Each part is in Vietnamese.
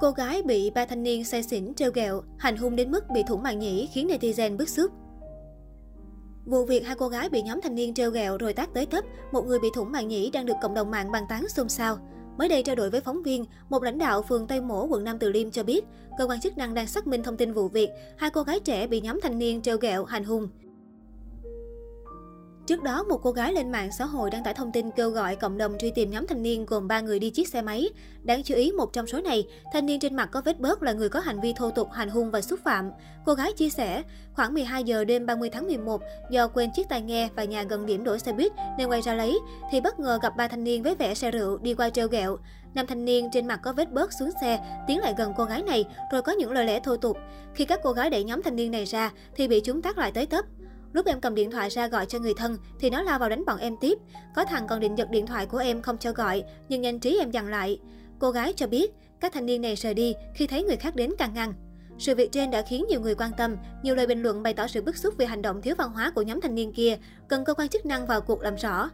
Cô gái bị ba thanh niên say xỉn trêu ghẹo, hành hung đến mức bị thủng màng nhĩ khiến netizen bức xúc. Vụ việc hai cô gái bị nhóm thanh niên trêu ghẹo rồi tác tới tấp, một người bị thủng màng nhĩ đang được cộng đồng mạng bàn tán xôn xao. Mới đây trao đổi với phóng viên, một lãnh đạo phường Tây Mỗ, quận Nam Từ Liêm cho biết, cơ quan chức năng đang xác minh thông tin vụ việc hai cô gái trẻ bị nhóm thanh niên trêu ghẹo hành hung. Trước đó, một cô gái lên mạng xã hội đăng tải thông tin kêu gọi cộng đồng truy tìm nhóm thanh niên gồm 3 người đi chiếc xe máy. Đáng chú ý, một trong số này, thanh niên trên mặt có vết bớt là người có hành vi thô tục, hành hung và xúc phạm. Cô gái chia sẻ, khoảng 12 giờ đêm 30 tháng 11, do quên chiếc tai nghe và nhà gần điểm đổ xe buýt nên quay ra lấy, thì bất ngờ gặp ba thanh niên với vẻ xe rượu đi qua treo ghẹo. Nam thanh niên trên mặt có vết bớt xuống xe, tiến lại gần cô gái này rồi có những lời lẽ thô tục. Khi các cô gái đẩy nhóm thanh niên này ra thì bị chúng tác lại tới tấp. Lúc em cầm điện thoại ra gọi cho người thân thì nó lao vào đánh bọn em tiếp. Có thằng còn định giật điện thoại của em không cho gọi, nhưng nhanh trí em dằn lại. Cô gái cho biết, các thanh niên này rời đi khi thấy người khác đến can ngăn. Sự việc trên đã khiến nhiều người quan tâm, nhiều lời bình luận bày tỏ sự bức xúc về hành động thiếu văn hóa của nhóm thanh niên kia, cần cơ quan chức năng vào cuộc làm rõ.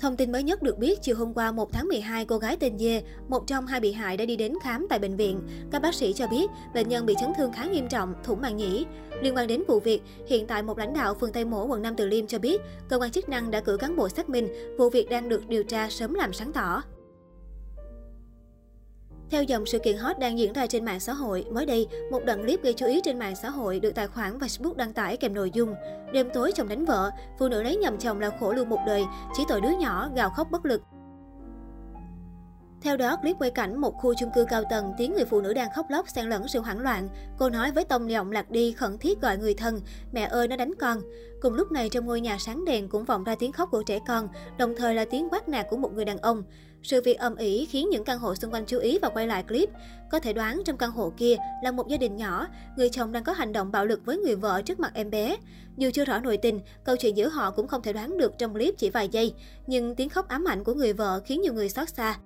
Thông tin mới nhất được biết, chiều hôm qua 1 tháng 12, cô gái tên Dê, một trong hai bị hại đã đi đến khám tại bệnh viện. Các bác sĩ cho biết, bệnh nhân bị chấn thương khá nghiêm trọng, thủng màng nhĩ. Liên quan đến vụ việc, hiện tại một lãnh đạo phường Tây Mỗ, quận Nam Từ Liêm cho biết, cơ quan chức năng đã cử cán bộ xác minh, vụ việc đang được điều tra sớm làm sáng tỏ. Theo dòng sự kiện hot đang diễn ra trên mạng xã hội, mới đây, một đoạn clip gây chú ý trên mạng xã hội được tài khoản Facebook đăng tải kèm nội dung. Đêm tối chồng đánh vợ, phụ nữ lấy nhầm chồng là khổ luôn một đời, chỉ tội đứa nhỏ gào khóc bất lực. Theo đó, clip quay cảnh một khu chung cư cao tầng, tiếng người phụ nữ đang khóc lóc xen lẫn sự hoảng loạn. Cô nói với tông giọng lạc đi khẩn thiết gọi người thân, mẹ ơi nó đánh con. Cùng lúc này trong ngôi nhà sáng đèn cũng vọng ra tiếng khóc của trẻ con, đồng thời là tiếng quát nạt của một người đàn ông. Sự việc âm ỉ khiến những căn hộ xung quanh chú ý và quay lại clip. Có thể đoán trong căn hộ kia là một gia đình nhỏ, người chồng đang có hành động bạo lực với người vợ trước mặt em bé. Dù chưa rõ nội tình, câu chuyện giữa họ cũng không thể đoán được trong clip chỉ vài giây, nhưng tiếng khóc ám ảnh của người vợ khiến nhiều người xót xa.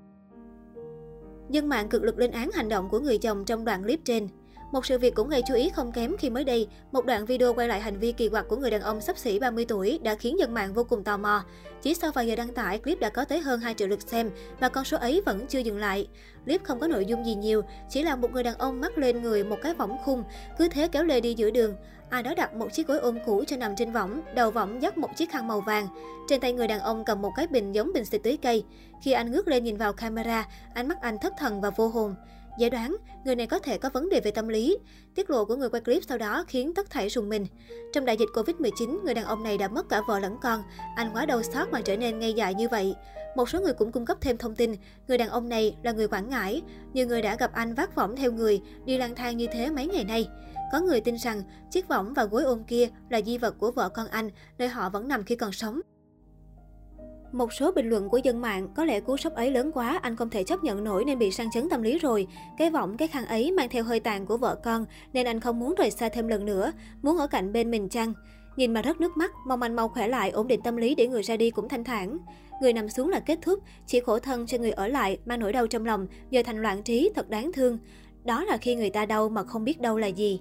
Dân mạng cực lực lên án hành động của người chồng trong đoạn clip trên. Một sự việc cũng gây chú ý không kém khi mới đây, một đoạn video quay lại hành vi kỳ quặc của người đàn ông sắp xỉ 30 tuổi đã khiến dân mạng vô cùng tò mò. Chỉ sau vài giờ đăng tải, clip đã có tới hơn 2 triệu lượt xem và con số ấy vẫn chưa dừng lại. Clip không có nội dung gì nhiều, chỉ là một người đàn ông mắc lên người một cái võng khung, cứ thế kéo lê đi giữa đường. Ai đó đặt một chiếc gối ôm cũ cho nằm trên võng, đầu võng dắt một chiếc khăn màu vàng. Trên tay người đàn ông cầm một cái bình giống bình xịt tưới cây. Khi anh ngước lên nhìn vào camera, ánh mắt anh thất thần và vô hồn. Dễ đoán, người này có thể có vấn đề về tâm lý. Tiết lộ của người quay clip sau đó khiến tất thảy rùng mình. Trong đại dịch Covid-19, người đàn ông này đã mất cả vợ lẫn con. Anh quá đau xót mà trở nên ngây dại như vậy. Một số người cũng cung cấp thêm thông tin, người đàn ông này là người Quảng Ngãi. Nhiều người đã gặp anh vác võng theo người, đi lang thang như thế mấy ngày nay. Có người tin rằng chiếc võng và gối ôm kia là di vật của vợ con anh, nơi họ vẫn nằm khi còn sống. Một số bình luận của dân mạng, có lẽ cú sốc ấy lớn quá, anh không thể chấp nhận nổi nên bị sang chấn tâm lý rồi. Cái vọng, cái khăn ấy mang theo hơi tàn của vợ con, nên anh không muốn rời xa thêm lần nữa, muốn ở cạnh bên mình chăng. Nhìn mà rất nước mắt, mong anh mau khỏe lại, ổn định tâm lý để người ra đi cũng thanh thản. Người nằm xuống là kết thúc, chỉ khổ thân cho người ở lại, mang nỗi đau trong lòng, giờ thành loạn trí, thật đáng thương. Đó là khi người ta đau mà không biết đâu là gì.